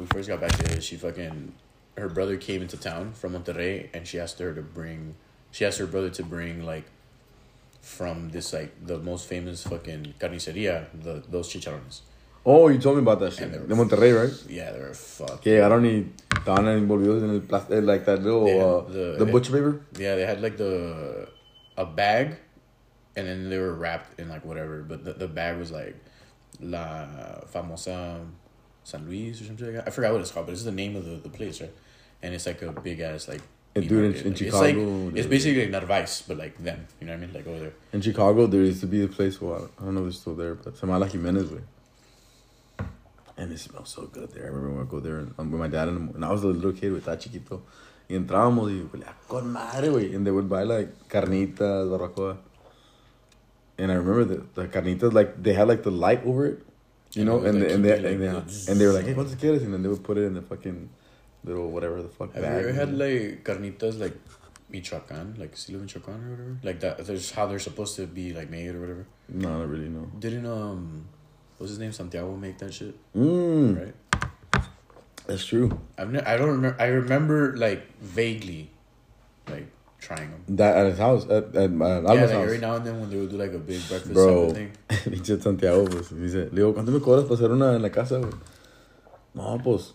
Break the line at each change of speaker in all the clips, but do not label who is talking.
we first got back to she fucking her brother came into town from Monterrey and she asked her to bring she asked her brother to bring like from this like the most famous fucking carniceria, the those chicharrones.
Oh, you told me about that shit. De Monterrey, right?
Yeah, they were fuck.
yeah Que llegaron y estaban envolvidos en el plástico, like that little, uh,
the-
the butcher paper.
Yeah, they had like the a bag, and then they were wrapped in like whatever. But the, the bag was like La Famosa San Luis or something like that. I forgot what it's called, but it's the name of the, the place, right? And it's like a big ass like.
And dude, in-
Like,
Chicago,
it's like it's basically like Narvaez, but like them. You know what I mean? Like over there.
In Chicago, there used to be a place, well, I don't know if it's still there, but se llama La Jimenez, güey. And it smells so good there. I remember when I go there and, um, with my dad, and, and I was a little kid, with estaba chiquito. Y entrábamos y, güey, con madre, güey. And they would buy, like, carnitas, barbacoa. And I remember the, the carnitas, like, they had, like, the light over it. You know, and and, they, and, they,
like,
and they were like, hey, ¿cuántos quieres? And then they would put it in the fucking little whatever the fuck
Have
bag.
you ever had like carnitas like Michoacan, like estilo Michoacan or whatever? Like that. There's how they're supposed to be like made or whatever.
No, not really, no.
Didn't um, what's his name? Santiago make that shit,
Mmm,
right?
that's true.
I've ne- I don't remember. I remember like vaguely, them.
That at his house, at, at, uh,
yeah, like
house.
every now and then when they would do like a big breakfast
Bro,
thing.
pinche Santiago, pues, dice, le digo, ¿cuánto me cobras para hacer una en la casa, güey? No, pues,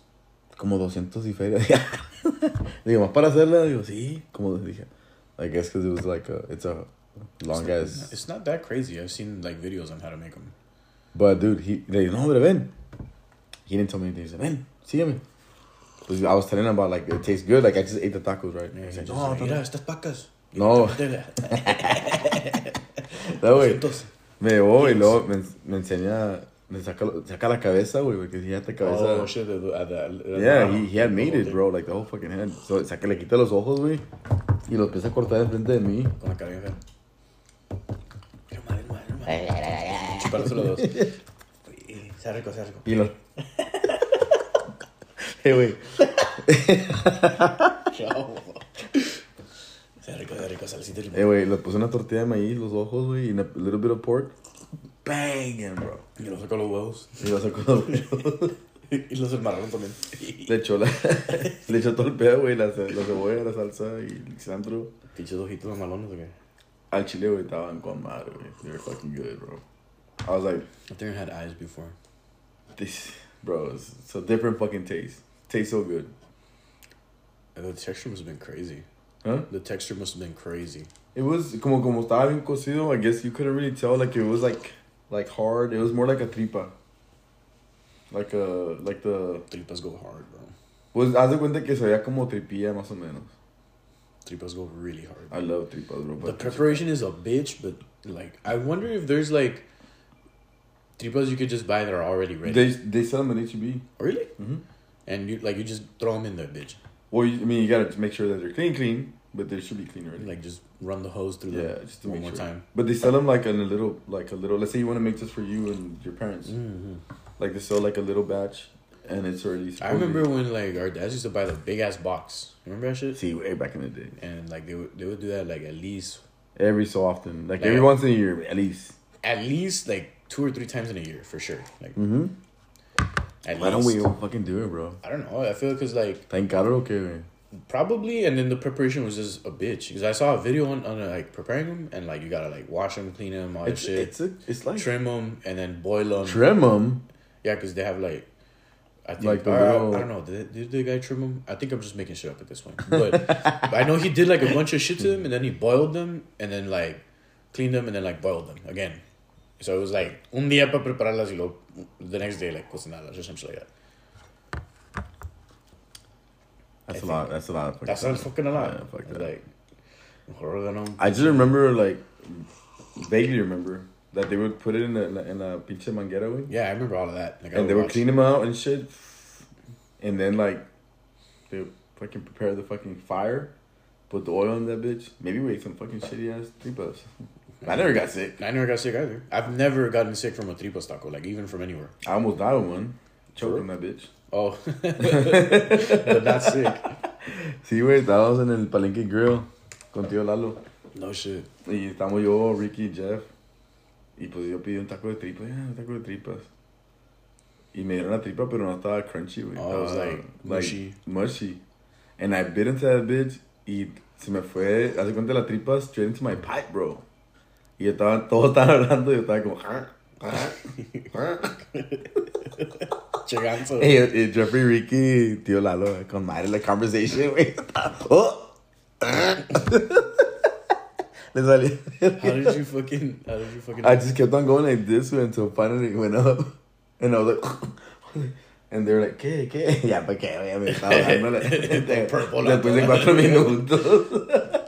como 200 y feria. digo, ¿más para hacerla? Digo, sí, como dije. I guess because it was like a, it's a long ass.
It's not that crazy. I've seen like videos on how to make them.
But dude, he, they no, hombre, ven. He didn't tell me anything. He said, ven, sígueme. I was telling him about like, it tastes good. Like, I just ate the tacos, right?
Just
no,
like,
no, no.
estas pacas.
No. That way. Me llevó y luego me, me enseña, me saca, saca la cabeza, güey, porque si te cabeza.
Oh shit!
Yeah, he, he had made it, bro, like the whole fucking head. So, que le quita los ojos, güey, y lo empieza a cortar enfrente de mí.
Con la fea. Qué mal, mal, mal. Chupándose los dos. Sea rico.
Y lo... hey, güey.
Sea rico, sea rico, salsita y limón.
güey, le puse una tortilla de maíz, los ojos, güey, y a little bit of pork. Banging, bro.
Y lo sacó los huevos.
Y lo sacó los
Y los enmarraron también.
Le echó la... le echó todo el pedo, güey, la, la cebolla, la salsa y el cilantro.
Pinches ojitos malones, ¿o qué?
Al chile, güey, estaban con madre, güey. They were fucking good, bro. I was like,
I think I had eyes before.
this... Bro, it's, it's a different fucking taste. Tastes so good.
And the texture must have been crazy.
Huh?
The texture must have been crazy.
It was como como estaba bien cocido. I guess you couldn't really tell. Like it was like like hard. It was more like a tripa. Like a like the
Tripas go hard, bro.
was haz de cuenta que se veía como tripilla más o menos.
Tripas go really hard.
I love tripas, bro.
The preparation is a bitch, but like I wonder if there's like tripas you could just buy that are already ready.
they they sell them at HEB.
really?
Mm-hmm.
And you like you just throw them in there, bitch.
Well, you, I mean, you gotta make sure that they're clean, clean, but they should be clean already.
Like just run the hose through
yeah,
them
just to
one
make
more
sure.
time.
But they sell them like in a little, like a little. Let's say you want to make this for you and your parents.
Mm-hmm.
Like they sell like a little batch, and it's already.
I remember when like our dads used to buy the big ass box. Remember that shit?
See, way back in the day.
And like they would they would do that like at least
Every so often, like
Like-
every once in a year, at least.
at least like two or three times in a year for sure. Like
Mm-hmm.
At
Why don't we fucking do it, bro?
I don't know. I feel because like
Thank God, okay, güey.
probably, and then the preparation was just a bitch. Because I saw a video on, on uh, like preparing them, and like you gotta like wash them, clean them, all that
It's
shit,
it's a, it's like
trim them, and then boil them.
trim them.
Yeah, because they have like. I think
Like the
or,
little-
I don't know. Did, did the guy trim them? I think I'm just making shit up at this point. But I know he did like a bunch of shit to them, and then he boiled them, and then like cleaned them, and then like boiled them again. So it was like un día para prepararlas y luego the next day like cocinarlas or something like that.
That's
I
a lot. That's a lot. Of fucking
That's not fucking a lot.
Yeah, fuck that.
Like.
I just remember, like, vaguely remember that they would put it in a in a pinche manguera.
Yeah, I remember all of that. Like,
and they would clean them out and shit. And then like, they would fucking prepare the fucking fire, put the oil in that bitch. Maybe we ate some fucking shitty ass three tripas. I never got sick.
I never got sick either. I've never gotten sick from a tripas taco, like even from anywhere.
I almost died with one. On that bitch.
Oh, but not sick.
Sí, güey, estábamos en el Palenque Grill con tío Lalo.
No shit.
Y estamos yo, Ricky y Jeff. Y pues yo pedí un taco de tripas. Ya, un taco de tripas. Y me dieron la tripa, pero no estaba crunchy, güey.
Oh, it was,
Estaba,
like, mushy.
mushy. And I bit into that bitch y se me fue, hace cuenta la tripa straight into my pipe, bro. Y estaban, todos estaban hablando y yo estaba como... "Ah, ah, ah".
Cheganzo.
Y, y Jeffrey Ricky, tío Lalo, con madre la conversation, güey. Oh. Le salió.
How did you fucking? How did you fucking?
I just kept on going like this until finally it went up. And I was like, and they were like, ¿qué? ¿qué? Ya, pues qué, me estaba la Después de cuatro minutos.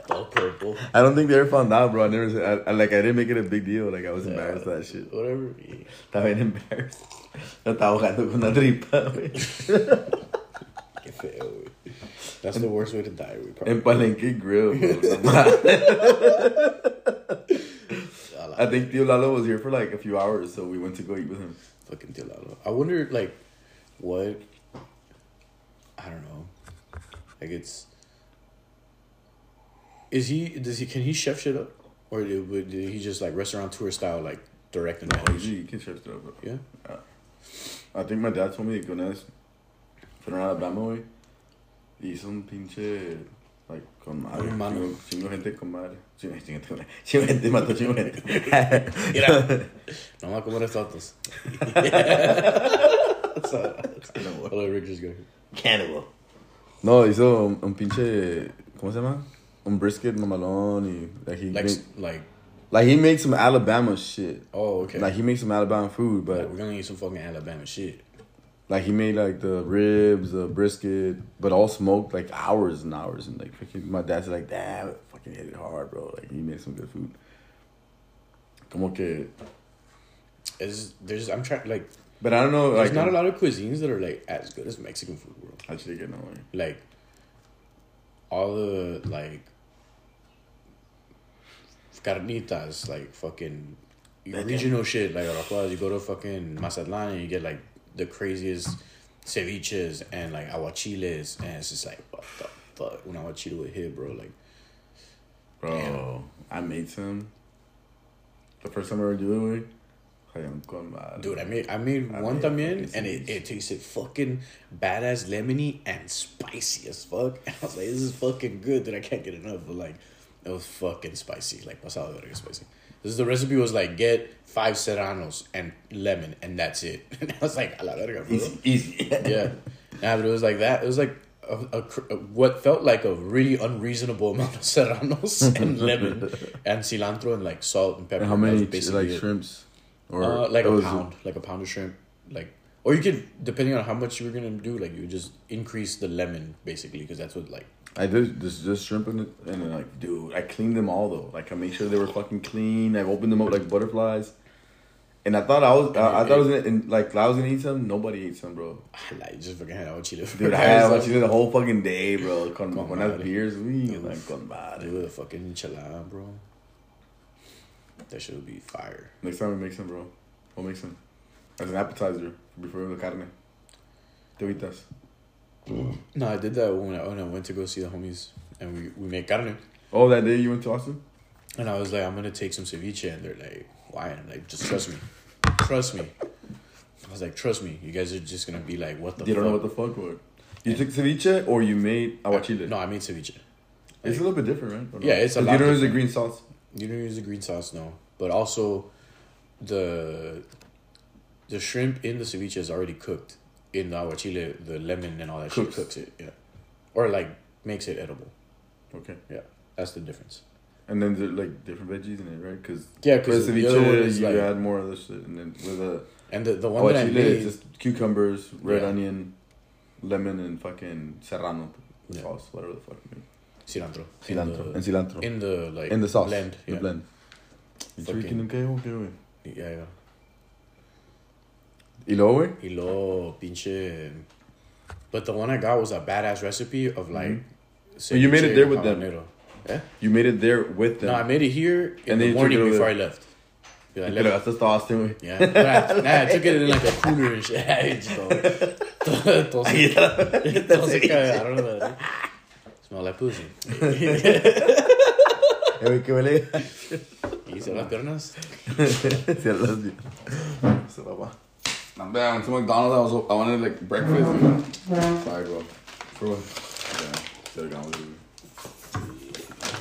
I don't think they ever found out, bro. I never I, I, like, I didn't make it a big deal. Like, I was embarrassed of that shit.
Whatever. Yeah.
Estaba bien embarrassed. Yo estaba ahogando con una tripa, güey.
Qué feo, güey. That's the worst way to die, güey. probably.
En Palenque Grill, bro. No mames.
A la
I think Tío Lalo was here for like a few hours, so we went to go eat with him.
fucking Tío Lalo. I wonder, like, what? I don't know. Like, it's. Is he? Does he? Can he chef shit up, or did, would- did he just like restaurant tour style, like direct and
Oh,
manage?
you can share stuff, bro.
Yeah.
Uh, I think my dad told me que una vez fueron a Alabama, güey. Y hizo un pinche. Like, con madre. Chingo, chingo gente con madre. Chingo, chingo, chingo, chingo gente, mató chingo gente.
Mira, no me comer fotos. Hola, Rick just got.
Cannibal. No, hizo un, un pinche. ¿Cómo se llama? Un brisket mamalón y. Like, he
Like, like,
like, he made some Alabama shit.
oh, okay.
Like, he made some Alabama food, but.
Like, we're gonna eat some fucking Alabama shit.
Like he made like the ribs, the brisket, but all smoked like hours and hours. And like freaking, my dad's like, damn, fucking hit it hard, bro. Like he made some good food. Como que,
It's, there's, I'm trying, like,
but I don't know.
there's
Like,
not a um, lot of cuisines that are like as good as Mexican food, bro.
Actually, get no way.
Like, all the like carnitas, like fucking regional shit, like Aracuas, you go to fucking Mazatlan and you get like the craziest ceviches and like aguachiles, and it's just like what the fuck when aguachile would hit, bro. Like,
Bro,
Damn.
I made some. The first time I ever do it, with, I'm con madre.
dude, I made I made
I
one
made
también, and it, it tasted fucking badass, lemony and spicy as fuck. And I was like, this is fucking good, that I can't get enough. But like, it was fucking spicy, like pasado de verga spicy. This is the recipe was like get five serranos and lemon, and that's it. And I was like, a la verga, bro.
Easy, easy.
yeah. Nah, but it was like that. It was like a, a, cr- what felt like a really unreasonable amount of serranos and lemon and cilantro and like salt and pepper.
And how many
basically
like
it.
shrimps?
Uh, like a pound, like a pound of shrimp, like, or you could depending on how much you were gonna do, like you would just increase the lemon basically because that's what like
I did just just shrimp in it, and then like, dude, I cleaned them all though. Like, I made sure they were fucking clean. I opened them up like butterflies, and I thought I was, I, I thought I was gonna, and, like, I was gonna eat some. Nobody ate some, bro.
like you just fucking had chile.
Dude, I had did the whole fucking day, bro. Con,
Con
when I was beers, we like con madre.
Do a fucking enchilada, bro. That should be fire.
Next time we make some, bro. We'll make some as an appetizer before the carne. Tevitas.
No, I did that when I, when I went to go see the homies and we we made carne,
Oh, that day you went to Austin?
and I was like, I'm gonna take some ceviche, and they're like, why? And I'm like, just trust me, trust me. I was like, trust me, you guys are just gonna be like, what the? Fuck?
You don't know what the fuck what. You took ceviche or you made aguachile?
No, I made ceviche.
It's a little bit different, right?
Yeah, it's a lot
You don't use the green sauce.
You don't use the green sauce, no. But also, the the shrimp in the ceviche is already cooked. In the aguachile, the lemon and all that
Cooks.
shit cooks it, yeah, or like makes it edible.
Okay.
Yeah, that's the difference.
And then there's like different veggies in it, right? Because
Yeah, because the other one is
you
like,
add more other shit, and then with a
and the the one that I
aguachile,
made,
just cucumbers, red
Yeah.
onion, lemon, and fucking serrano
Yeah.
sauce, whatever the fuck. you mean.
cilantro,
Cilantro
in
and cilantro
in the like
in the sauce,
blend,
the
yeah.
blend. ¿Y
Fucking-
chicken en qué o qué, güey?
yeah, yeah.
¿Y luego, güey?
Y luego pinche, but the one I got was a badass recipe of like.
Mm-hmm. you made it there with them.
habanero. Yeah.
You made it there with them.
No, I made it here in
And
the morning before. I left. Yeah, I left.
gastaste todo Austin, güey.
Yeah, but I, nah, I took it in like a cooler and shit. I don't. Todo se- todo se cagaron, madre. Smell like pussy.
Eh, güey, qué huele.
¿Y hice las piernas?
Sí, hablas bien. Eso, papá. No, man, to McDonald's, I was I wanted like breakfast. Fire, bro. For what? Yeah, should've gone with you.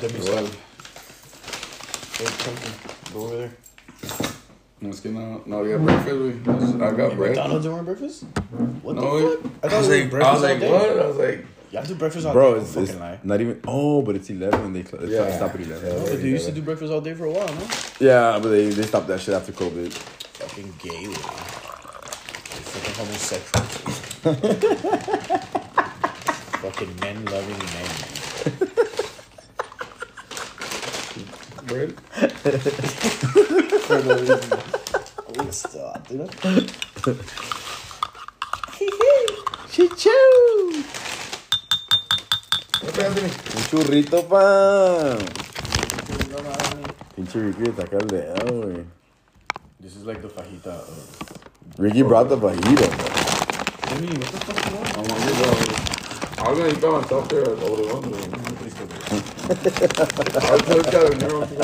Let me
Well.
Go, over there.
let's get now. No, we got breakfast. We, I got
Hey,
bread.
McDonald's don't breakfast? What
No,
the fuck?
I was
they
like,
were
I was
breakfast
like,
all day.
what? I was like,
Y'all do breakfast all
bro,
day.
it's, it's
lie.
not even. Oh, but it's eleven. They cl-
Yeah.
yeah. stop at eleven.
Yeah.
Oh, but they used to do breakfast all day for a while, no?
Yeah, but they, they stopped that shit after COVID.
Fucking gay. They fucking homosexual. fucking men loving men.
Bread?
For no reason. Oh, stop, dude.
Chichu.
What Anthony?
Un churrito, pa. Pinche Ricky le saca el dedo, güey.
This is like the fajita of.
Ricky brought the fajita, bro.
I mean, what the fuck you want?
I'm hungry, bro. I was gonna eat by myself there at over the one. I told you guys, never want to go.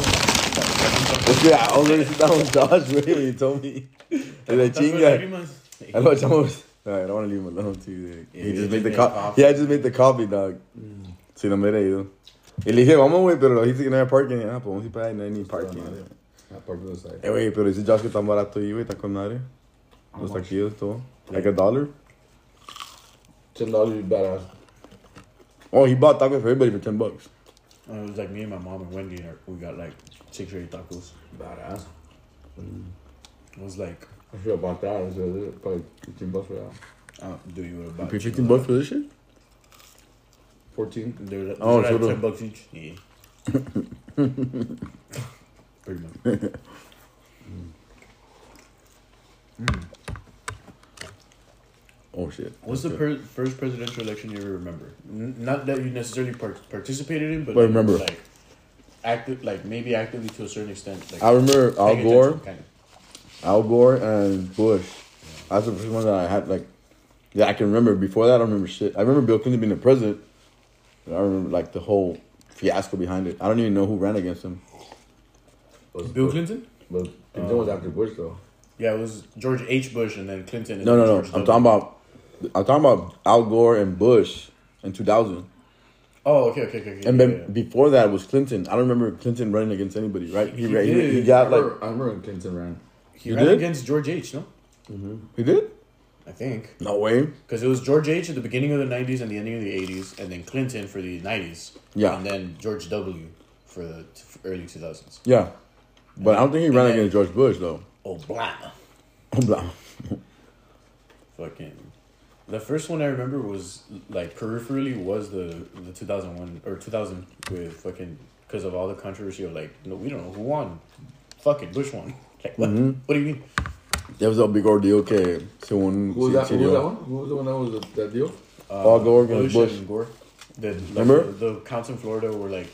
Es que I was gonna sit down with Josh, güey, when you told me. Es de chinga. I know, chamos. No, I don't want to leave him alone, too.
Yeah,
he
he
just
just
made the
made
coffee.
coffee.
Yeah, I just made the coffee, dog. Si no me hubiera ido. Y le dije, vamos, güey, pero dijiste que no había parking. Ah, pues vamos a ir para ahí, no hay ni parking.
Not part of side.
Eh, güey, pero dice Josh que tan barato ahí, güey, está con madre. Los taquillos, todo. Like a dollar.
Ten dollars, you badass.
Oh, he bought tacos for everybody for 10 bucks.
Uh, it was like me and my mom and Wendy, and we got like six or eight tacos.
Badass.
It was like,
I feel have bought that. It was uh, probably 15 bucks for that.
uh, do you would have
You
bought
paid 15 bucks for this shit?
14.
They were,
Oh,
oh,
so
like
the-
ten bucks each. Yeah. Pretty much.
Oh, shit.
What's the per- first presidential election you ever remember? N- not that you necessarily par- participated in, but
But
like,
remember.
like active, like maybe actively to a certain extent. Like
I remember Al Gore,
kind of.
Al Gore, and Bush. That's the first one that I had, like, yeah, I can remember. Before that, I don't remember shit. I remember Bill Clinton being the president. I remember, like, the whole fiasco behind it. I don't even know who ran against him.
Was
Bill Clinton?
But Clinton was um, after Bush, though.
Yeah, it was George H. Bush and then Clinton. And
No,
then
no, no.
George
I'm
W.
talking about, I'm talking about Al Gore and Bush in 2000.
Oh, okay, okay, okay. okay
And then
yeah.
before that was Clinton. I don't remember Clinton running against anybody, right? He,
He
ran, he,
did.
he
I
got like
remember, I remember Clinton ran.
he
you
ran
did?
against George H. No, mm-hmm.
he did.
I think
No way.
because it was George H. at the beginning of the '90s and the ending of the '80s, and then Clinton for the '90s.
Yeah.
and then George W. for the t- early 2000s.
Yeah, but I don't think he ran against George Bush though.
Oh, blah.
Oh, blah.
fucking the first one I remember was like peripherally was the the 2001 or 2000 with fucking because of all the controversy of like no we don't know who won fucking Bush won like what
Mhm.
what do you mean
There was a big ordeal que según
Who was, that, who was that one? Who was the one that was the, that deal?
uh,
Al Gore against Bush.
and Gore the, like,
Remember?
the, the counts in Florida were like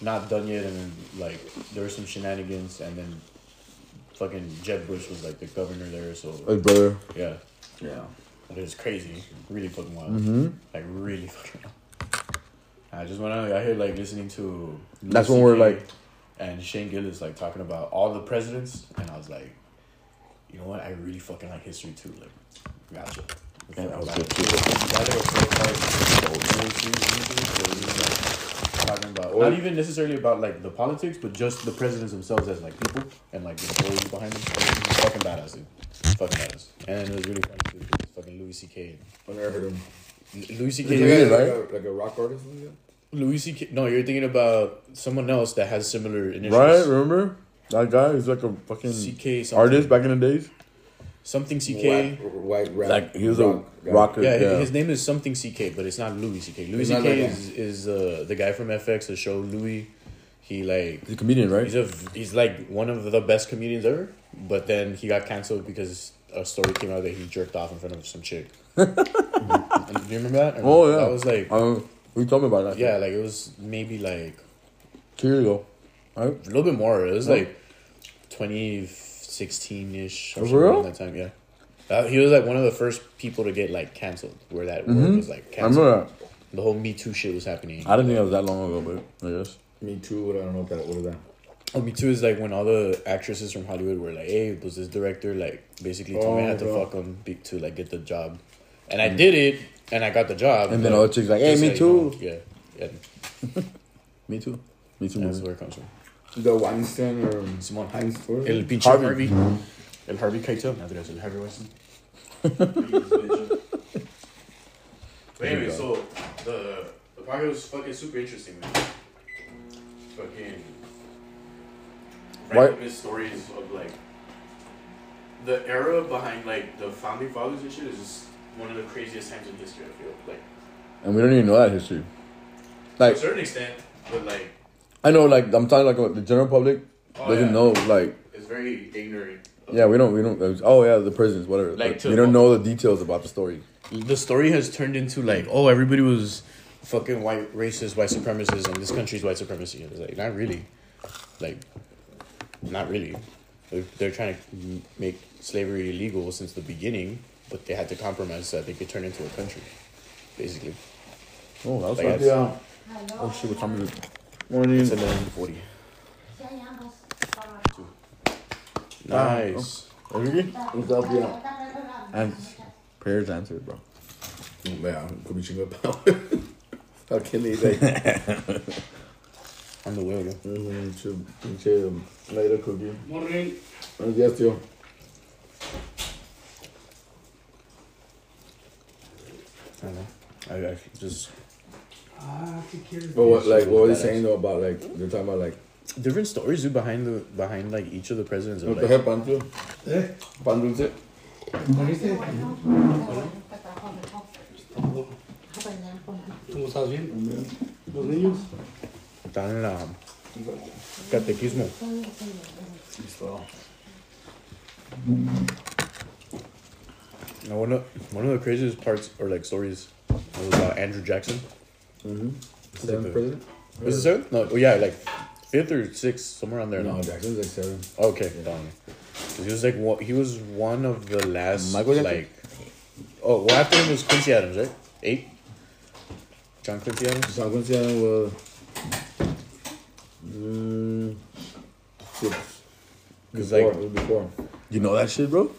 not done yet and then like there were some shenanigans and then fucking Jeb Bush was like the governor there so
His brother.
yeah
Yeah.
It was crazy, really fucking wild,
Mm-hmm.
like really fucking. Wild. I just went out. I heard like listening to.
That's when we're, like-
and Shane Gillis like talking about all the presidents, and I was like, you know what? I really fucking like history too. Like, gotcha.
Yeah, that was good, too.
that like a four-part series usually, so it was just, like, talking about not even necessarily about like the politics, but just the presidents themselves as like people and like the stories behind them. Fucking badass, dude. Fucking badass. And it was really funny too. Because Fucking Louis C.K.
I never heard him.
Louis
Is
C.K.
he
Yeah,
like,
right?
a, like a rock artist? or?
Louis C.K. No, you're thinking about someone else that has similar initials.
Right? Remember that guy? He's like a fucking
C.K. Something.
artist back in the days.
Something C.K.
White, white rap.
Like he was
rock
a
guy.
rocker.
Yeah,
Yeah,
his name is something C.K., but it's not Louis C.K. Louis
It's
C.K.
like
is is uh, the guy from FX, the show Louis. He like
He's a comedian, right?
he's a he's like one of the best comedians ever. But then he got canceled because a story came out that he jerked off in front of some chick. Do you remember that? Or
Oh, yeah.
that was like
Um, we told me about that.
yeah, like it was maybe like
two years ago. Right?
a little bit more. It was
Oh.
like twenty sixteen ish
Oh,
or
for real?
around that time. Yeah, uh, he was like one of the first people to get like canceled, where that word
Mhm.
was like
I
canceled.
remember that.
The whole Me Too shit was happening.
I didn't think it was that long ago, but I guess.
Me too, but I don't know what that. What is that?
Oh, me too. Is like when all the actresses from Hollywood were like, "Hey, was this director like basically told me I
Oh,
had to fuck him to like get the job," and I did it, and I got the job.
And then
but
all the chicks like, "Hey,
just
me
so you
too."
know, yeah, yeah,
Me too. Me too.
that's
man.
where it comes from.
The Weinstein or
Simone
Heinz. what is
El
it?
pinche
Harvey.
Harvey.
Mhm.
El Harvey Keitel. Now that I said Harvey Weinstein. but anyway, so the the podcast was fucking super interesting, man. Fucking
Why-
random stories of like the era behind like the founding fathers and shit is just one of the craziest times in history. I feel like
And we don't even know that history. Like to
a certain extent, but like
I know, like I'm talking like about the general public
oh,
doesn't
yeah,
know. Like
It's very ignorant.
yeah, we don't, we don't. Uh, oh yeah, the prisons, whatever.
Like
Like, we don't know the details about the story.
the story has turned into like, oh, everybody was fucking white racist, white supremacists, and this country's white supremacy. It's like not really, like, not really. They're, they're trying to make slavery illegal since the beginning, but they had to compromise so that they could turn into a country, basically.
Oh, that was
Like,
fun.
that's-
Yeah.
Oh shit, what time is it?
Morning.
It's eleven forty. Nice.
Ah, okay.
What's up, yeah?
And prayers answered, bro.
Mm, yeah, could be chingo pao. How can they like?
On the way, bro.
Pinche, pinche later cookie.
Morning.
Buenos días, tío.
I don't know. I, I just
Ah.
But what, like, what were they saying though about like they're talking about like
different stories dude, behind the behind like each of the presidents. Of,
what the
like,
hell pan tío?
¿Eh?
Pan dulce.
¿Moriste? ¿Cómo estás bien? ¿Los niños?
Están en la catequismo. Now, one of one of the craziest parts or like stories was about Andrew Jackson.
Mm-hmm. Seventh president.
Was it seventh? No, yeah, like fifth or sixth, somewhere on there.
No,
No,
was like seven.
okay. 'Cause He was like one, he was one of the last
Michael Jackson?
like. Oh, well, after him was Quincy Adams, right? Eight. John Quincy Adams.
San Quincy was mm, six.
'Cause,
Before,
like-
before.
You know that shit, bro?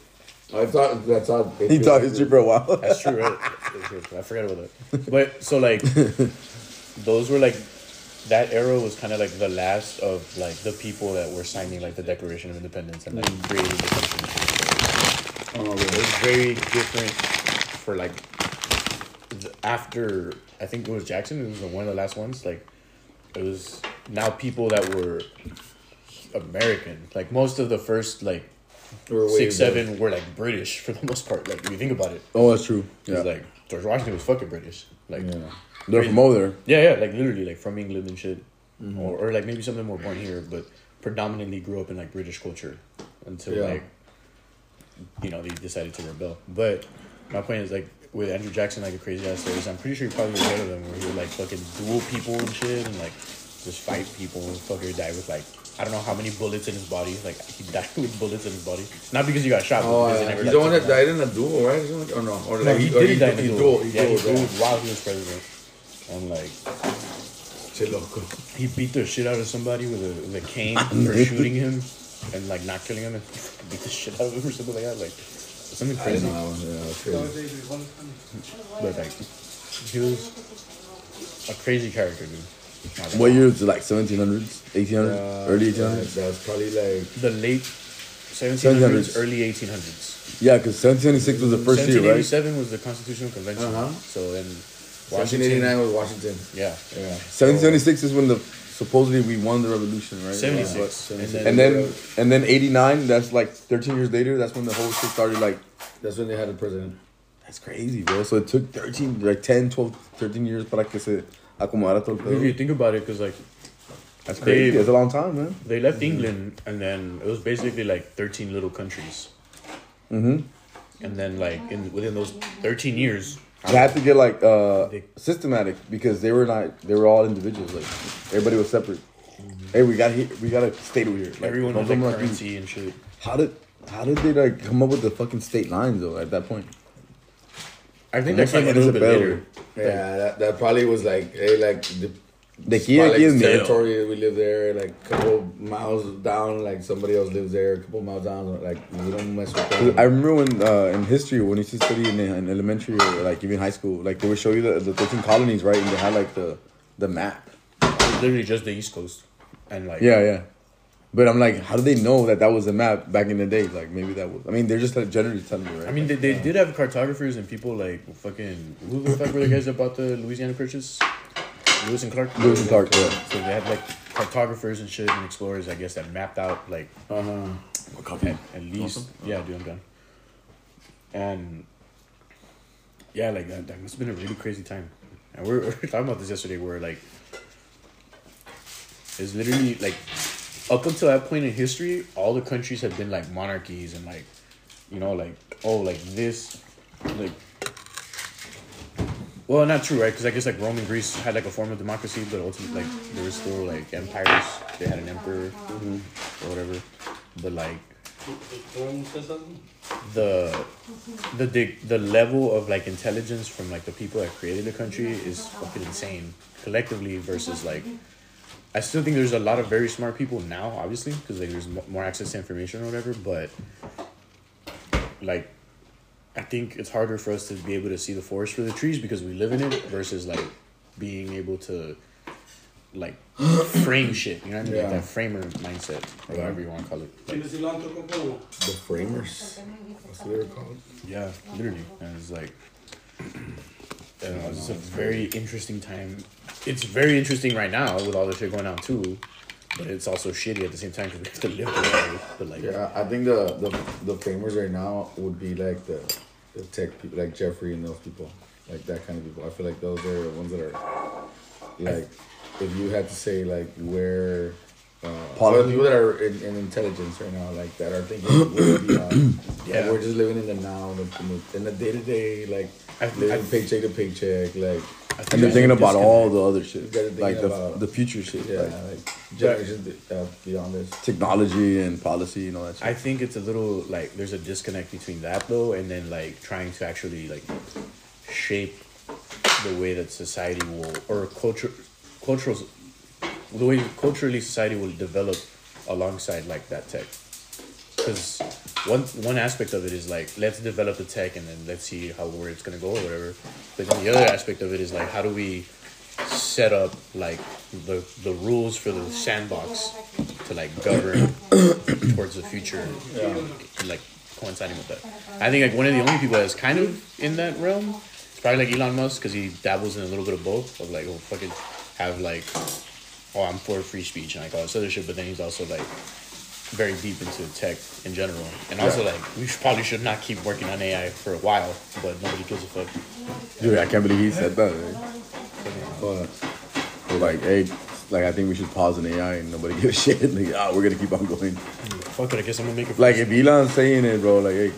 I thought that's how they
He taught history for a while.
That's true, right? I forgot about that. But so like, those were like, that era was kind of like the last of like the people that were signing like the Declaration of Independence and like creating the country.
Oh,
It was very different for like the, after I think it was Jackson. It was one of the last ones. Like it was now people that were American. Like most of the first like
We're way
six
above.
seven were like British for the most part. Like if you think about it.
Oh, that's true.
Yeah.
Yeah,
like George Washington was fucking British. Like yeah,
Yeah.
they're from over there.
yeah, yeah, like literally like from England and shit.
Mm-hmm.
Or or like maybe some of them were born here, but predominantly grew up in like British culture until
Yeah.
like you know, they decided to rebel. But my point is like with Andrew Jackson, like a crazy ass stories, I'm pretty sure you probably heard of them where he would like fucking duel people and shit and like just fight people and fucker died with like I don't know how many bullets in his body. Like he died with bullets in his body. Not because he got shot, but
Oh,
because they
yeah.
never
he's
like,
the one
took
that
him out.
died in a duel, right? Or? Or no? Or
No,
like,
he
or
did die in a duel.
duel. He
yeah, he
dueled,
dueled while he was president. And like
Che loco.
he beat the shit out of somebody with a, with a cane for shooting him and like not killing him and beat the shit out of him or something like that. Like something crazy.
I didn't know that one. Yeah, that's crazy.
But like he was a crazy character, dude. Not gonna
What
lie.
year is it? Like 1700s, 1800s,
Uh,
early
that- was probably like
The late 1700s,
1700s.
early 1800s.
Yeah, because 1776 was the first year, right?
1787 was the Constitutional Convention.
Uh-huh.
So then
1789 was Washington.
Yeah.
Yeah.
1776 is when the supposedly we won the revolution, right?
76.
Yeah.
And then,
And then and then 89. That's like 13 years later. That's when the whole shit started. Like
That's when they had a president.
that's crazy, bro. So it took 13, like 10, 12, 13 years para que se acomodara todo el
if you think about it, because like
That's crazy.
They-
It's a long time, man.
they left England and then it was basically like 13 little countries.
Mm-hmm.
And then like in within those 13 years,
They had to get like uh
They-
systematic because they were not. They were all individuals. Like everybody was separate. Hey, we got here. We got a state over here. Like,
everyone was like
someone like
currency and shit.
How did how did they like come up with the fucking state lines though? At that point,
I think
Next
that came a
time it is
little
a
bit
bell.
later.
Yeah, that, that probably was like, hey, like the
De aquí,
spot,
aquí es
his territory. We live there, like a couple miles down. Like somebody else lives there, a couple miles down. Like we don't mess with them.
I remember when uh, in history when you used to study in, in elementary or like even high school, like they would show you the, the thirteen colonies, right? And they had like the the map.
It's literally just the East Coast, and like
Yeah, yeah. But I'm like, how do they know that that was a map back in the day? Like maybe that was. I mean, they're just like, generally telling you, right?
I mean, they, they did have cartographers and people like fucking who the fuck were the guys that bought the Louisiana Purchase? Lewis and Clark.
Lewis and Clark, yeah.
So they had like cartographers and shit and explorers, I guess, that mapped out like
Uh-huh.
What at, at least yeah, dude, I'm done. And yeah, like that, that must have been a really crazy time. And we we're, we were talking about this yesterday, where like it's literally like up until that point in history, all the countries had been like monarchies and like you know like oh like this like well not true right because I guess like Rome and Greece had like a form of democracy, but ultimately like there was still like empires. They had an emperor or whatever, but like the the the the level of like intelligence from like the people that created the country is fucking insane collectively versus like I still think there's a lot of very smart people now obviously because like there's more access to information or whatever but like I think it's harder for us to be able to see the forest for the trees because we live in it versus like being able to like frame shit you know what I mean like
Yeah.
that framer mindset or whatever you want to call it
¿Tiene cilantro con polvo?
The framers. That's what they were called.
Yeah, literally. And it's like, Know, it's a very interesting time. It's very interesting right now with all the shit going on too, but it's also shitty at the same time because we have to live with it. But like,
Yeah, I think the, the the framers right now would be like the the tech people, like Jeffrey and those people, like that kind of people. I feel like those are the ones that are like, if you had to say like where. Uh,
Policy.
all the people that are in, in intelligence right now, like that are thinking beyond.
Yeah.
Like we're just living in the now, in the, in the day to day, like
I-
living
I-
paycheck to paycheck, like
and they're
there's
thinking about all the other shit,
You gotta think
like the
about-
the future shit,
yeah,
like
like generations uh, beyond this.
technology and policy and all that shit.
I think it's a little like there's a disconnect between that though, and then like trying to actually like shape the way that society will or culture, cultural, the way culturally society will develop alongside like that tech. Because one one aspect of it is like let's develop the tech and then let's see how where it's gonna go or whatever. But then the other aspect of it is like how do we set up like the the rules for the sandbox to like govern towards the future like coinciding with that i think like one of the only people that's kind of in that realm is probably like elon musk because he dabbles in a little bit of both of like oh fucking have like oh i'm for free speech and like all this other shit but then he's also like very deep into tech in general and also like we should, probably should not keep working on ai for a while but nobody gives a fuck
Dude, I can't believe he said that. Right?
But
We're like, hey, like I think we should pause an AI and nobody give a shit. Like, ah, we're gonna keep on going.
fuck it i guess i'm gonna make it
Like if Elon's saying it, bro, like, hey,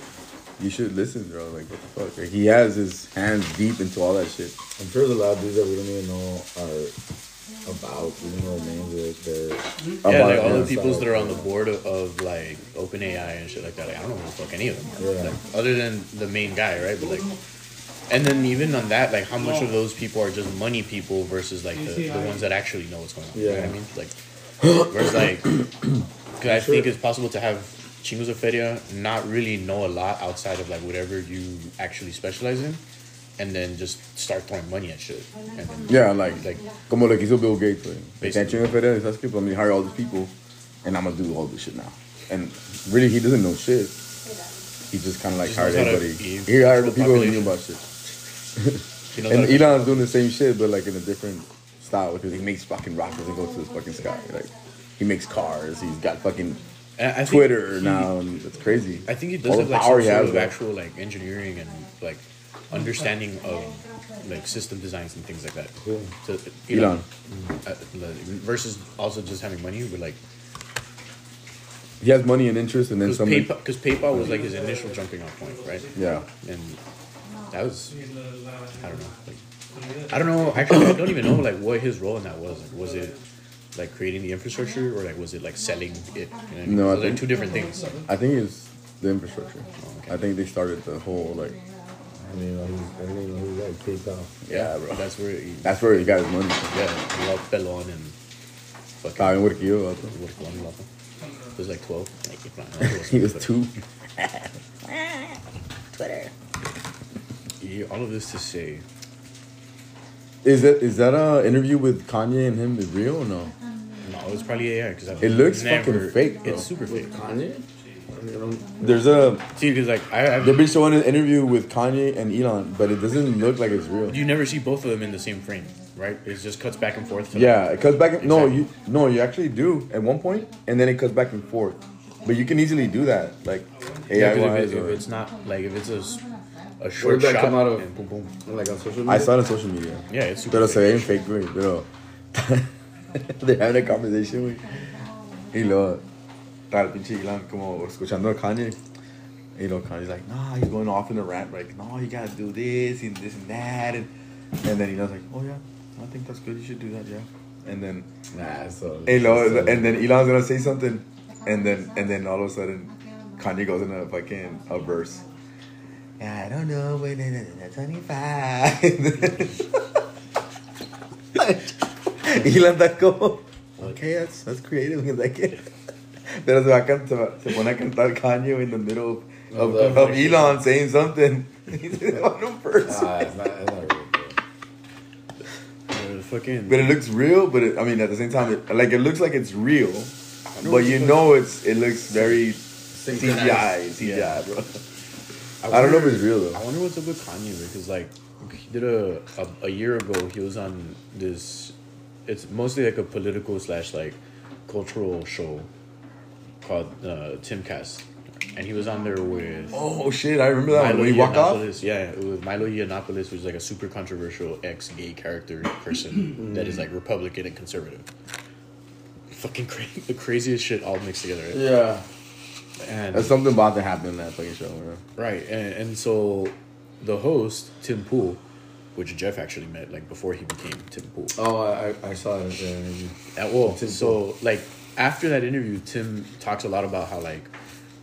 you should listen, bro. Like, what the fuck? Like, he has his hands deep into all that shit.
I'm sure there's a lot of dudes that we don't even know are about. We don't know their names. Like they're
yeah,
About
like all the
yeah.
peoples that are on the board of, of like OpenAI and shit like that. Like, I don't know who the fuck any of them are.
Yeah.
Like, other than the main guy, right? But like, and then even on that, like, how much of those people are just money people versus like the, the ones that actually know what's going on? You know what I mean? Like, whereas like, cause I think it's possible to have chingos of feria not really know a lot outside of like whatever you actually specialize in, and then just start throwing money at shit. Oh, and then,
Yeah, like,
Like-
como lo que hizo Bill Gates, güey. They can't
Basically.
change the feria, ¿sabes qué? Let me hire all these people, and I'm gonna do all this shit now. And really, he doesn't know shit. He just kind of like hired
knows how to
everybody.
eat
He hired the people who knew about shit.
you know,
And Elon's doing the same shit, but like in a different style because he makes fucking rockets and goes to the fucking sky. Like he makes cars. He's got fucking
I think
Twitter
he-
now, and it's crazy.
I think he does
All
have
the
like
power
some sort of actual like engineering and like understanding of like system designs and things like that. To, you
Elon.
know, uh, versus also just having money, but like
He has money and interest, and then
because
some.
PayPal, cause PayPal was like his initial jumping off point, right?
Yeah,
And that was I don't know. Like, I don't know. Actually, I don't even know like what his role in that was. Like, was it like creating the infrastructure or like was it like selling it? You know what I mean?
No, I
Those are
think-
two different things.
I think it's the infrastructure.
okay.
I think they started the whole like
I mean, I didn't even know who was like PayPal.
Yeah, bro. That's where he,
That's where he got his money.
yeah, he all pelon and fucking
Estaba bien huerquillo, vato.
worked one loco. He was like 12. Like, if not,
He was two.
Yeah, all of this to say,
Is that is that a interview with Kanye and him is real or no?
no, it was probably AI because
It looks fucking fake, bro.
It's super fake.
Kanye?
There's a
See, because like I,
they've
I,
been showing an interview with Kanye and Elon, but it doesn't look like it's real.
you never see both of them in the same frame, right? It just cuts back and forth. To
Yeah, it cuts back. And, no,
Exactly.
you no, you actually do at one point, and then it cuts back and forth. But you can easily do that, like
yeah,
AI
'cause
wise.
if, it, if
or-
it's not like if it's a, s- a
Where
short
did that
shot
come out of?
and boom boom.
Like on social media?
I saw it on social media.
Yeah, it's super.
Pero se ve
fake.
en fake, güey. Pero they're having a conversation, güey. Y luego está el pinche Elon como escuchando a Kanye. Y luego Kanye's like, nah, he's going off in a rant, like, no, you gotta do this and this and that. And, and then Elon's like, oh yeah, I think that's good. You should do that, yeah. And then
Nah, so.
and, luego, and then Elon's gonna say something, and then and then all of a sudden, Kanye goes in a fucking a verse. I don't know when twenty five. Elon está como, okay, that's that's creative. He's like, pero se va a cantar, se pone a cantar Kanye in the middle of,
Of the-
of Elon saying something. He's on a verse.
Nah, it's not, it's not real. bro.
Uh, fucking.
But it looks real, but it, I mean, at the same time, it, like it looks like it's real, but you know it's it looks very CGI, CGI,
Yeah.
bro. I don't know if it's real though.
I wonder what's up with Kanye because like he did a, a a year ago he was on this it's mostly like a political slash like cultural show called uh, Timcast and he was on there with
Oh shit, I remember that one. when he walked off.
Yeah, with Milo Yiannopoulos, who's like a super controversial ex-gay character person that is like Republican and conservative. Fucking cra- the craziest shit all mixed together. right?
Yeah.
And
There's something about to happen in that fucking show.
Right, and, and so the host Tim Pool, which Jeff actually met like before he became Tim Pool.
Oh, I, I- I saw it. Yeah.
And, well,
Tim
so like after that interview, Tim talks a lot about how like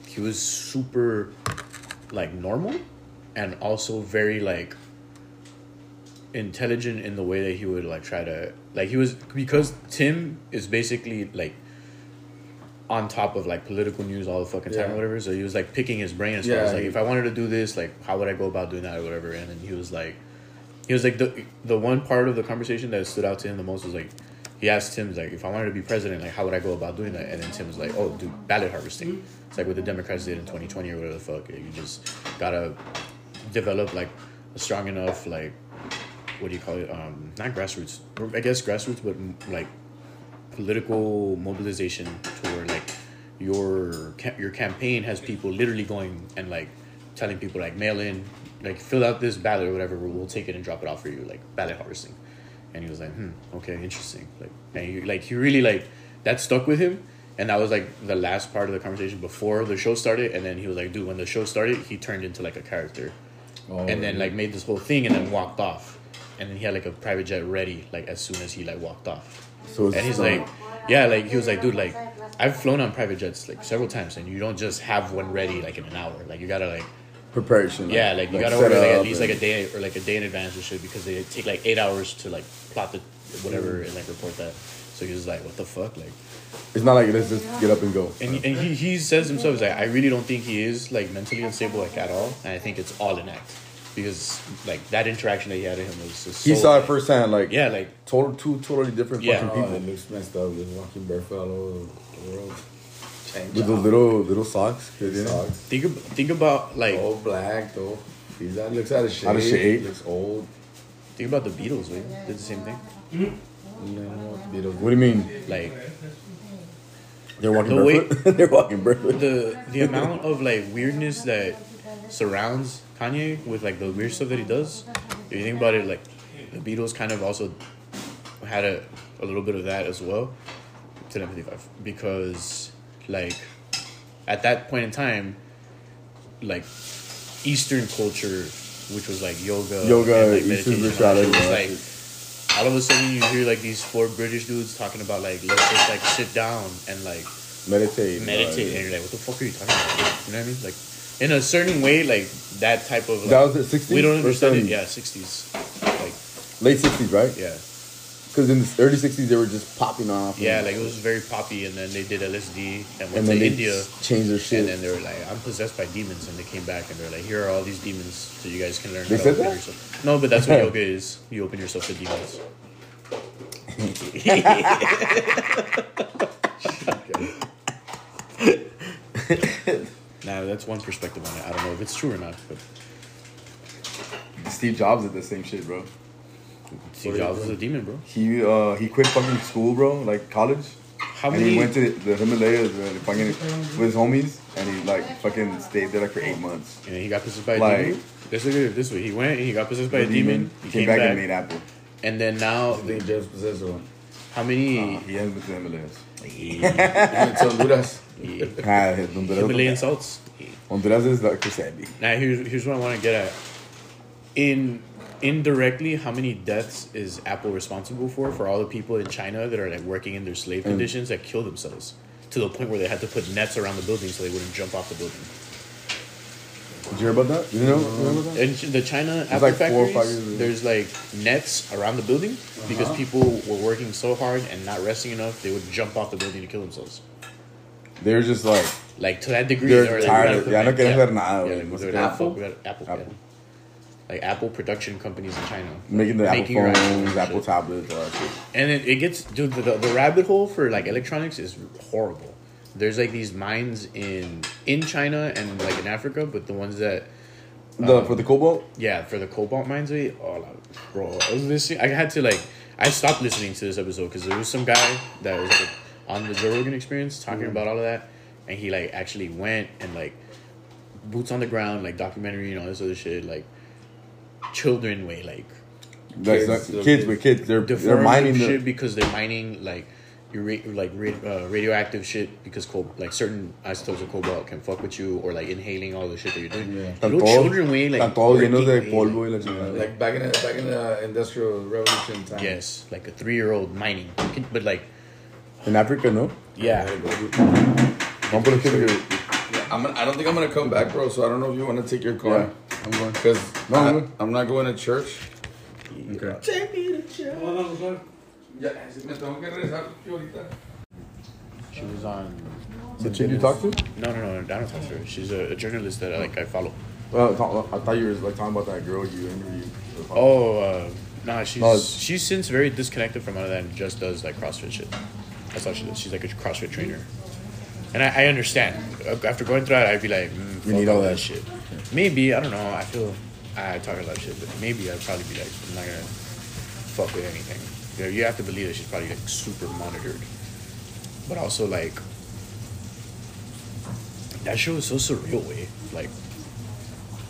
he was super like normal, and also very like intelligent in the way that he would like try to like he was because Tim is basically like on top of like political news all the fucking time
Yeah.
or whatever. So he was like picking his brain as far as like if I wanted to do this, like how would I go about doing that or whatever. And then he was like, he was like the the one part of the conversation that stood out to him the most was like he asked Tim like if I wanted to be president, like how would I go about doing that? And then Tim was like, oh, do ballot harvesting. It's like what the Democrats did in twenty twenty or whatever the fuck. You just gotta develop like a strong enough like what do you call it? Um, not grassroots. I guess grassroots, but like political mobilization to where like your your campaign has people literally going and like telling people like mail in like fill out this ballot or whatever we'll take it and drop it off for you like ballot harvesting and he was like hmm okay interesting. Like and he, like he really like that stuck with him. And that was like the last part of the conversation before the show started. And then he was like dude when the show started he turned into like a character.
Oh,
and then like made this whole thing and then walked off. And then he had like a private jet ready like as soon as he like walked off.
So
and he's like yeah like he was like dude like i've flown on private jets like several times and you don't just have one ready like in an hour. Like you gotta like
preparation.
yeah like you gotta order like at least like a day or like a day in advance or shit because they take like eight hours to like plot the whatever mm. and like report that so he was like what the fuck like
It's not like let's just get up and go.
and, and he, he says himself he's like i really don't think he is like mentally unstable like at all and i think it's all an act because like that interaction that he had with him was just
He
so,
saw it firsthand, like
yeah like
total two totally different
Yeah.
fucking
Oh,
people
it looks messed up. Just walking barefoot all over the world. Change
with those little little socks. they
socks.
think, ab- think about like
All black though. He's that looks out of shape.
Out of shape.
Looks old.
Think about the beatles right? did the same thing mm-hmm.
You know, Beatles.
What do you mean?
like
They're walking
The way-
barefoot. They're walking barefoot.
the the amount of like weirdness that surrounds Kanye with like the weird stuff that he does. If you think about it, like the Beatles kind of also had a, a little bit of that as well. To 55 because like at that point in time, like Eastern culture, which was like yoga,
Yoga,
like, meditation, all that shit,
spirituality,
was like all of a sudden you hear like these four British dudes talking about like let's just like sit down and like
meditate.
meditate
uh,
and you're like, what the fuck are you talking about? You know what I mean? Like, in a certain way, like that type of. Like,
That was the 60s
We don't understand it.
70s?
Yeah, sixties. Like
Late sixties, right?
yeah,
Because in the early sixties they were just popping off.
yeah. Like it was very poppy, and then they did LSD and went
and
to
then they
India.
changed their shit.
And then they were like, "I'm possessed by demons," and they came back and they're like, "Here are all these demons, so you guys can learn."
They
how
said
to open
that?
Yourself. No, but that's what yoga is. You open yourself to demons. nah, that's one perspective on it. I don't know if it's true or not, but
Steve Jobs did the same shit, bro.
Steve Jobs is a demon, bro.
He uh he quit fucking school, bro, like college.
How
and
many?
he went to the Himalayas uh, fucking with his homies, and he like fucking stayed there like for eight months.
and he got possessed by a
Like-
demon. Let's look at it this way. He went and he got possessed by a
The
demon. He
came, back, and made Apple.
and then now,
I think Jeff's possessed one.
how many?
He hasn't been to the Himalayas.
It's Honduras.
Ah, Honduras,
Himalayan salts.
Honduras is like Kusabi.
Now here's here's what I want to get at. In indirectly, how many deaths is Apple responsible for for all the people in China that are like working in their slave mm. conditions that kill themselves to the point where they had to put nets around the building so they wouldn't jump off the building.
Did you hear about that? You know, you know about that?
In Ch- the China Apple
like four or
factories,
five years ago.
there's like nets around the building uh-huh. because people were working so hard and not resting enough, they would jump off the building to kill themselves.
They're just like
Like to that degree,
They're
they were like,
tired
"We're
ya no quieren
yeah.
hacer nada,
Yeah,
güey.
like,
No
they're
sé.
like,
Apple?
we got Apple,
Apple.
Like Apple production companies in China
making the
Making
Apple phones,
Apple
Apple
shit.
tablets, all that shit.
And it, it gets dude the, the rabbit hole for like electronics is horrible. There's like these mines in in China and like in Africa, but the ones that
The um, for the Cobalt,
yeah for the cobalt mines, we oh like, bro, I was listening. I had to like I stopped listening to this episode because there was some guy that was like on the Joe Rogan Experience talking mm-hmm. about all of that, and he like actually went and like boots on the ground, like documentary and all this other shit, like children way like
that's
Kids,
not-
little
kids
kids.
with kids, they're they're mining
shit
the.
because they're mining like ura- like ra- uh, radioactive shit because co- like certain isotopes of cobalt can fuck with you or like inhaling all the shit that you're doing.
Yeah.
Little
Están todos-
children way like
están todos llenos de
working,
polvo y la chingada.
Like back in the back in the industrial revolution time.
yes, like a three year old mining, but like
In Africa, no.
yeah,
Vamos por el kid here.
Yeah, I'm. I don't think I'm gonna come back, bro. So I don't know if you want to take your car.
Yeah, I'm going.
Because
No,
I,
no.
I'm not going to church.
Okay.
Take me to church.
No, sorry.
Ya, si me tengo que regresar ahorita.
she was on.
The chick you talked to?
No, no, no, I don't talk to her. She's a, a journalist that like I follow.
Well, I thought- I thought you were like talking about that girl you interviewed.
Oh, uh, nah, she's
No.
she's since very disconnected from all of that and just does like CrossFit shit. That's all she does. She's like a CrossFit trainer. And I, I understand. After going through that, I'd be like, mm, fuck
need all that.
shit. Maybe, I don't know. I feel I talk a lot of shit, but maybe I'd probably be like, I'm not gonna fuck with anything. You, know, you have to believe that she's probably like super monitored. But also, like, that show was so surreal, way. Like,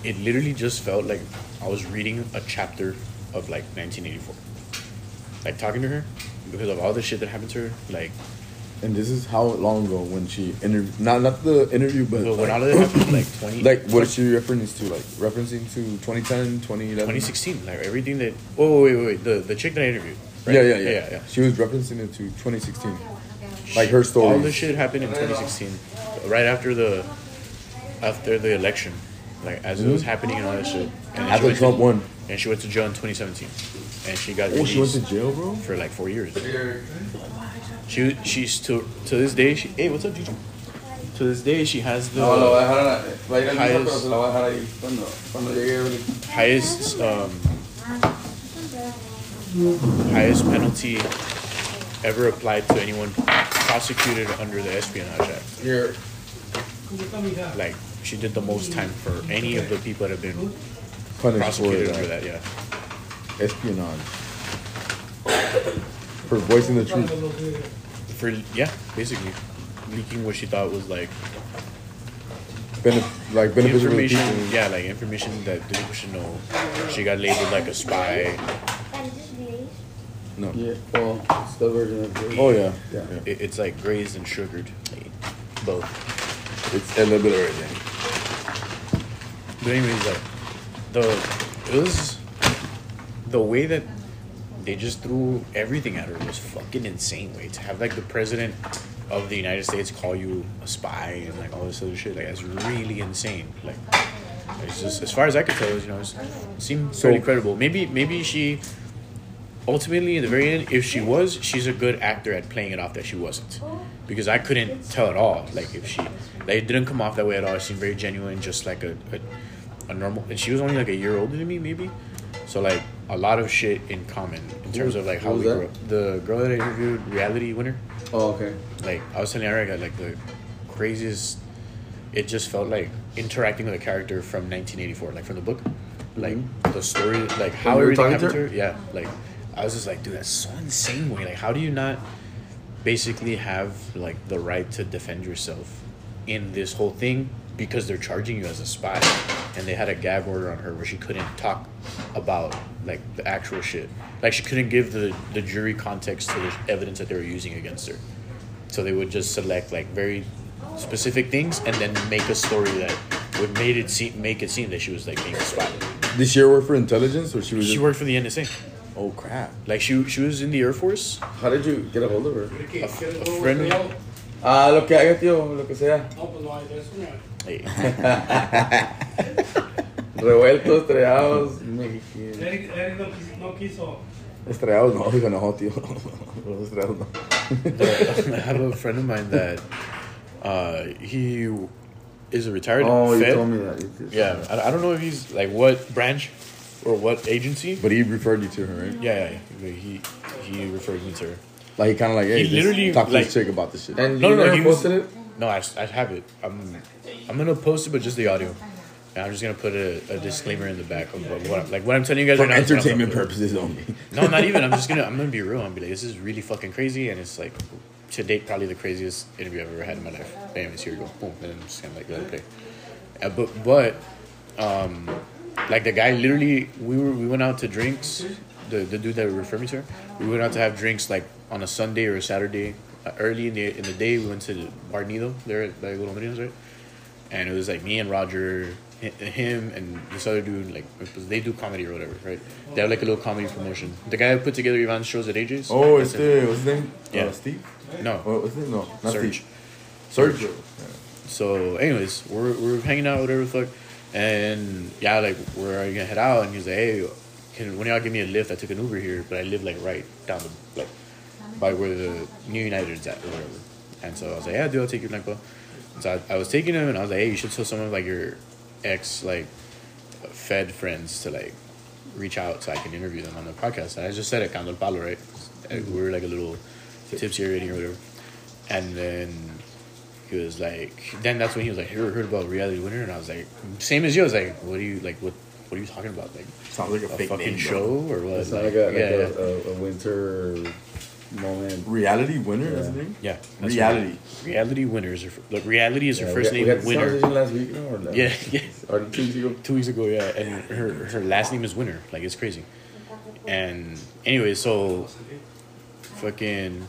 it literally just felt like I was reading a chapter of like 1984. Like talking to her because of all the shit that happened to her. Like
And this is how long ago when she interviewed? Not not the interview, but
when
like,
all of it happened, like 20,
like what is she referencing to? Like referencing to 2010, 2011?
2016, like everything that. Oh wait, wait, wait. The the chick that I interviewed. right?
Yeah, yeah, yeah,
yeah, yeah.
She was referencing it to 2016. Like her story
All
story.
this shit happened in 2016, right after the after the election, like as it was mm-hmm. happening and all that shit. And then she
After
went
Trump
to,
won.
and she went to jail in 2017, and she got
Oh, she went to jail, bro.
for like four years.
Here.
She she's to to this day. She hey, what's up, Gigi? To this day, she has the
No, lo voy a dejar a va a ir al
Highest-
pero se la voy a dejar ahí cuando, cuando llegue
highest um, highest penalty ever applied to anyone prosecuted under the Espionage Act.
Here.
Like she did the most time for any of the people that have been
Punished
prosecuted under
that.
that. Yeah,
espionage. For voicing the truth.
for yeah, basically leaking what she thought was like
Benef- like beneficial
information.
people.
Yeah, like information that the people should know. She got labeled like a spy.
No.
Yeah. Well, it's the version of this.
Oh yeah. Yeah.
It, it's like grazed and sugared, like, both.
It's a little bit of everything.
But anyways, like the it was the way that they just threw everything at her was fucking insane. Way to have like the president of the United States call you a spy and like all this other shit. Like that's really insane. Like it's just as far as I could tell, it was, you know, it seemed
So-
fairly credible. Maybe maybe she ultimately in the very end, if she was, she's a good actor at playing it off that she wasn't. Because I couldn't tell at all. Like if she like it didn't come off that way at all. It seemed very genuine, just like a, a a normal and she was only like a year older than me, maybe. So like a lot of shit in common in terms of like how we
that?
grew up. The girl that I interviewed, reality winner.
Oh, okay.
Like I was telling Eric, I got like the craziest. It just felt like interacting with a character from 1984, like from the book, like the story, like how
Mm-hmm. you
everything
to
happened to her. Yeah, like I was just like, dude, that's so insane. Way, like, how do you not basically have like the right to defend yourself in this whole thing because they're charging you as a spy, and they had a gag order on her where she couldn't talk about like the actual shit. Like she couldn't give the the jury context to the evidence that they were using against her. So they would just select like very specific things and then make a story that would made it seem make it seem that she was like being a spy.
Did she ever work for intelligence or she was
She
just,
worked for the NSA.
Oh crap.
Like she she was in the Air Force.
How did you get a hold of her?
A- a friend-
estrellado?
Ah, lo que haga, tío, lo que sea.
No, pues no hay de eso, mira.
Hey.
Revueltos, estrellados.
Eric, Eric no, quis- no quiso.
Estrellados no, digo no, tío. Los estrellados no.
I have a friend of mine that uh, he is a retired
Oh, you told me that.
Yeah, I, I don't know if he's like what branch or what agency.
But he referred you to her, right?
Yeah, yeah, yeah. he he referred me to her.
Like he kind of like, hey,
He
just
literally,
talk to
like-
this chick about this shit.
And
No,
you
no,
never
he was-
posted it?
No, I, I have it. I'm I'm gonna post it, but just the audio. And I'm just gonna put a, a disclaimer in the back of what, what I'm, like what I'm telling you guys
For
right now.
Entertainment purposes only.
No, not even. I'm just gonna I'm gonna be real. I'm be like, this is really fucking crazy, and it's like to date probably the craziest interview I've ever had in my life. Anyways, here we go. Boom, and then I'm just gonna like let it play. Uh, but but um, like the guy literally, we were we went out to drinks. The the dude that referred me to her, we went out to have drinks like on a Sunday or a Saturday. Early in the in the day, we went to Bar Nido there at like Little Marinos, right? and it was like me and Roger, him and this other dude. Like they do comedy or whatever, right? They have like a little comedy promotion. The guy who put together Ivan's shows at AJ's.
Oh, it's the, what's his name?
Yeah.
Uh, Steve?
no
What was it? No, not
Serge.
Steve. Serge.
So, anyways, we're we're hanging out, whatever the fuck, and yeah, like where are you gonna head out? And he's like, hey, can when y'all give me a lift? I took an Uber here, but I live like right down the like by where the New United is at or whatever. And so I was like, yeah, dude, I'll take your Nightclub. So I, I was taking him, and I was like, hey, you should tell some of like your ex like Fed friends to like reach out so I can interview them on the podcast. And I just said it, Candle Palo, right? And We were like a little tipsy rating or whatever. And then he was like, then that's when he was like, heard, heard about Reality Winner? And I was like, same as you. I was like, what are you, like, what what are you talking about? Like,
Sounds like a,
a
fake
fucking
name, bro.
show or what?
It's not like a, like
yeah,
a,
yeah.
a, a winter moment.
Reality winner, that's
Yeah.
the name?
Yeah, that's
Reality.
right. Reality Winner is her, like, Reality is her
Yeah,
first
we,
name,
we had
Winner.
last week, no? Or last-
Yeah, yeah.
Or two weeks ago.
two weeks ago, yeah, and her her last name is Winner. Like it's crazy. And anyway, so fucking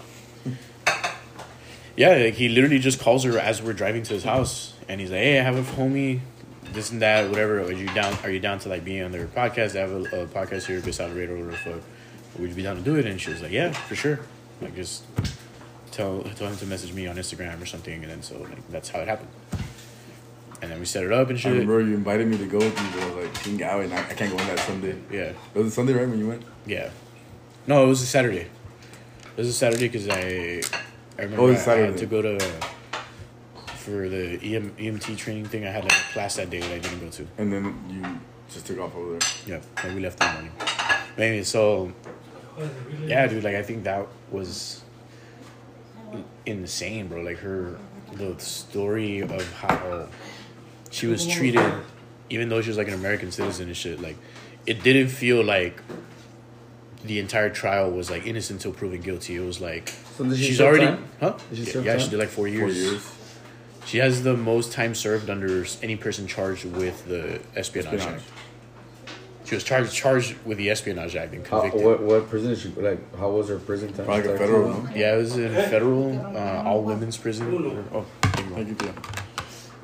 yeah, like he literally just calls her as we're driving to his house, and he's like, "Hey, I have a homie, this and that, whatever. Are you down? Are you down to like being on their podcast? They have a, a podcast here, Good Salad Radar, or whatever. the fuck. Would you be down to do it?" And she was like, "Yeah, for sure. Like just tell tell him to message me on Instagram or something." And then so like that's how it happened. And then we set it up and shit.
I remember you invited me to go with you, but like, King Gao, and I, I can't go on that Sunday.
Yeah.
It was a Sunday, right, when you went?
Yeah. No, it was a Saturday. It was a Saturday because I, I remember
Oh,
I,
it's
I had to go to for the EM, EMT training thing. I had like a class that day that I didn't go to.
And then you just took off over there.
Yeah, and we left in the morning. Maybe so yeah, dude, like I think that was insane, bro. Like her, the story of how she was treated, even though she was like an American citizen and shit. Like, it didn't feel like the entire trial was like innocent until proven guilty. It was like
So she
she's already,
time?
huh?
She
yeah, yeah, she did like four years.
Four years.
She has the most time served under any person charged with the espionage,
Espionage.
Act. She was charged charged with the espionage act and
How,
convicted.
what, what prison did she, like, how was her prison time?
Probably like a federal,
to-
no?
Yeah, it was in federal, uh, all women's prison. Oh, thank you.
Thank you, Tia.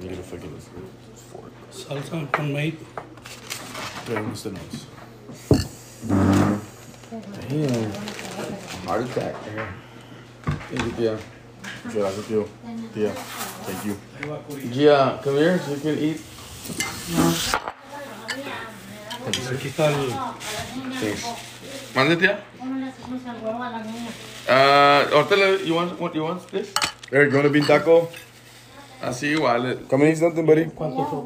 You get a fucking fork.
Salsa con mate.
There, what's the nose?
Damn. Heart attack. Thank you, Tia.
Muchas gracias, tío. Tía. Thank you. Gia, come here so you can eat.
Aquí está el.
¿Mande, tía?
¿Cómo le hacemos el huevo a la niña?
Ah, ahorita le, you want, what you want, please?
Eric, you want a bean taco?
Así igual.
Come and eat something, buddy.
¿Cuánto